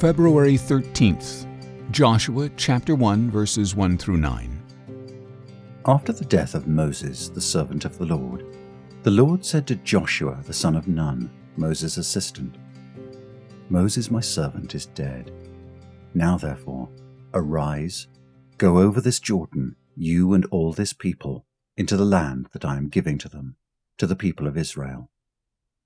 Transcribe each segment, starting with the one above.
February 13th, Joshua chapter 1 verses 1 through 9. After the death of Moses, the servant of the Lord, the Lord said to Joshua the son of Nun, Moses' assistant, Moses my servant is dead. Now therefore, arise, go over this Jordan, you and all this people, into the land that I am giving to them, to the people of Israel.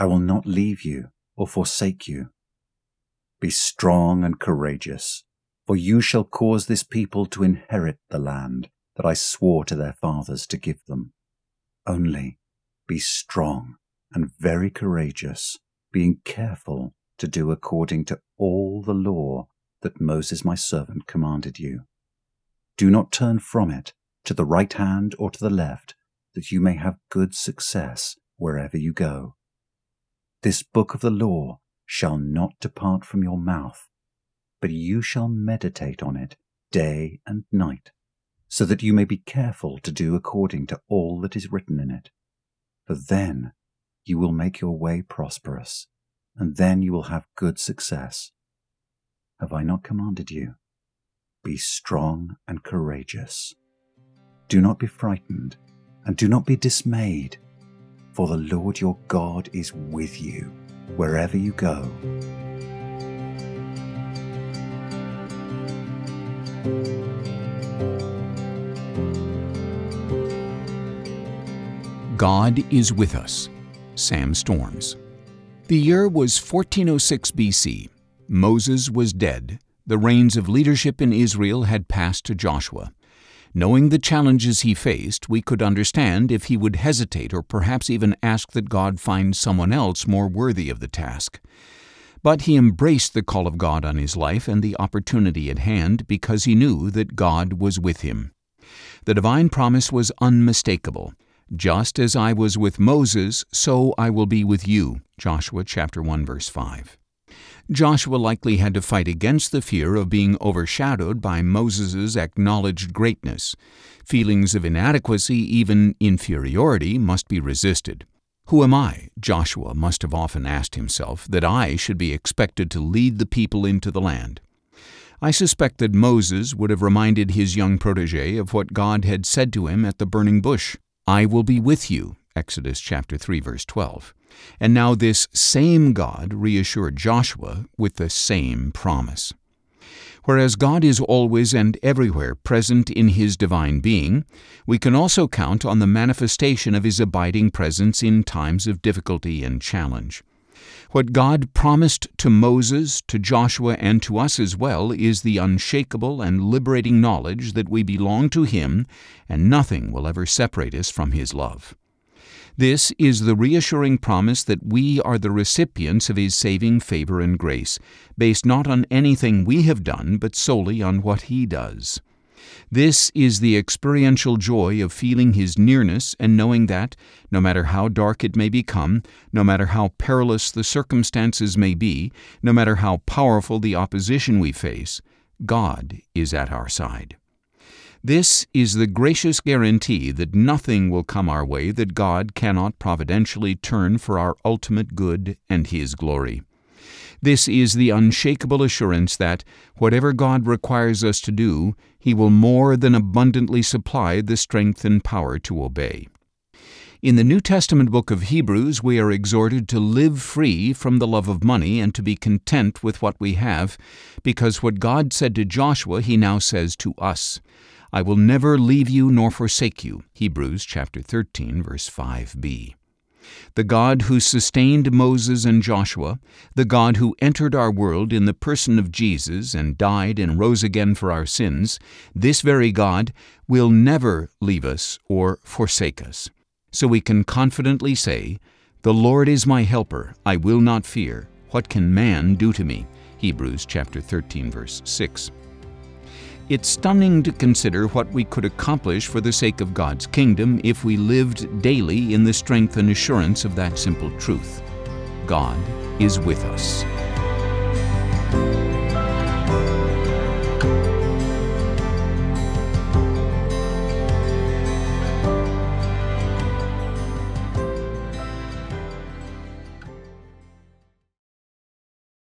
I will not leave you or forsake you. Be strong and courageous, for you shall cause this people to inherit the land that I swore to their fathers to give them. Only be strong and very courageous, being careful to do according to all the law that Moses my servant commanded you. Do not turn from it to the right hand or to the left, that you may have good success wherever you go. This book of the law shall not depart from your mouth, but you shall meditate on it day and night, so that you may be careful to do according to all that is written in it. For then you will make your way prosperous, and then you will have good success. Have I not commanded you? Be strong and courageous. Do not be frightened, and do not be dismayed, for the Lord your God is with you wherever you go. God is with us. Sam Storms. The year was 1406 BC. Moses was dead. The reins of leadership in Israel had passed to Joshua. Knowing the challenges he faced, we could understand if he would hesitate or perhaps even ask that God find someone else more worthy of the task. But he embraced the call of God on his life and the opportunity at hand because he knew that God was with him. The divine promise was unmistakable. Just as I was with Moses, so I will be with you. Joshua chapter 1 verse 5. Joshua likely had to fight against the fear of being overshadowed by Moses' acknowledged greatness. Feelings of inadequacy, even inferiority, must be resisted. Who am I, Joshua must have often asked himself, that I should be expected to lead the people into the land? I suspect that Moses would have reminded his young protege of what God had said to him at the burning bush I will be with you, Exodus chapter 3 verse 12. And now this same God reassured Joshua with the same promise. Whereas God is always and everywhere present in His divine being, we can also count on the manifestation of His abiding presence in times of difficulty and challenge. What God promised to Moses, to Joshua, and to us as well is the unshakable and liberating knowledge that we belong to Him and nothing will ever separate us from His love. This is the reassuring promise that we are the recipients of His saving favor and grace, based not on anything we have done, but solely on what He does. This is the experiential joy of feeling His nearness and knowing that, no matter how dark it may become, no matter how perilous the circumstances may be, no matter how powerful the opposition we face, God is at our side. This is the gracious guarantee that nothing will come our way that God cannot providentially turn for our ultimate good and His glory. This is the unshakable assurance that, whatever God requires us to do, He will more than abundantly supply the strength and power to obey. In the New Testament book of Hebrews, we are exhorted to live free from the love of money and to be content with what we have, because what God said to Joshua, He now says to us. I will never leave you nor forsake you. Hebrews chapter 13 verse 5b. The God who sustained Moses and Joshua, the God who entered our world in the person of Jesus and died and rose again for our sins, this very God will never leave us or forsake us. So we can confidently say, The Lord is my helper, I will not fear. What can man do to me? Hebrews chapter 13 verse 6. It's stunning to consider what we could accomplish for the sake of God's kingdom if we lived daily in the strength and assurance of that simple truth. God is with us.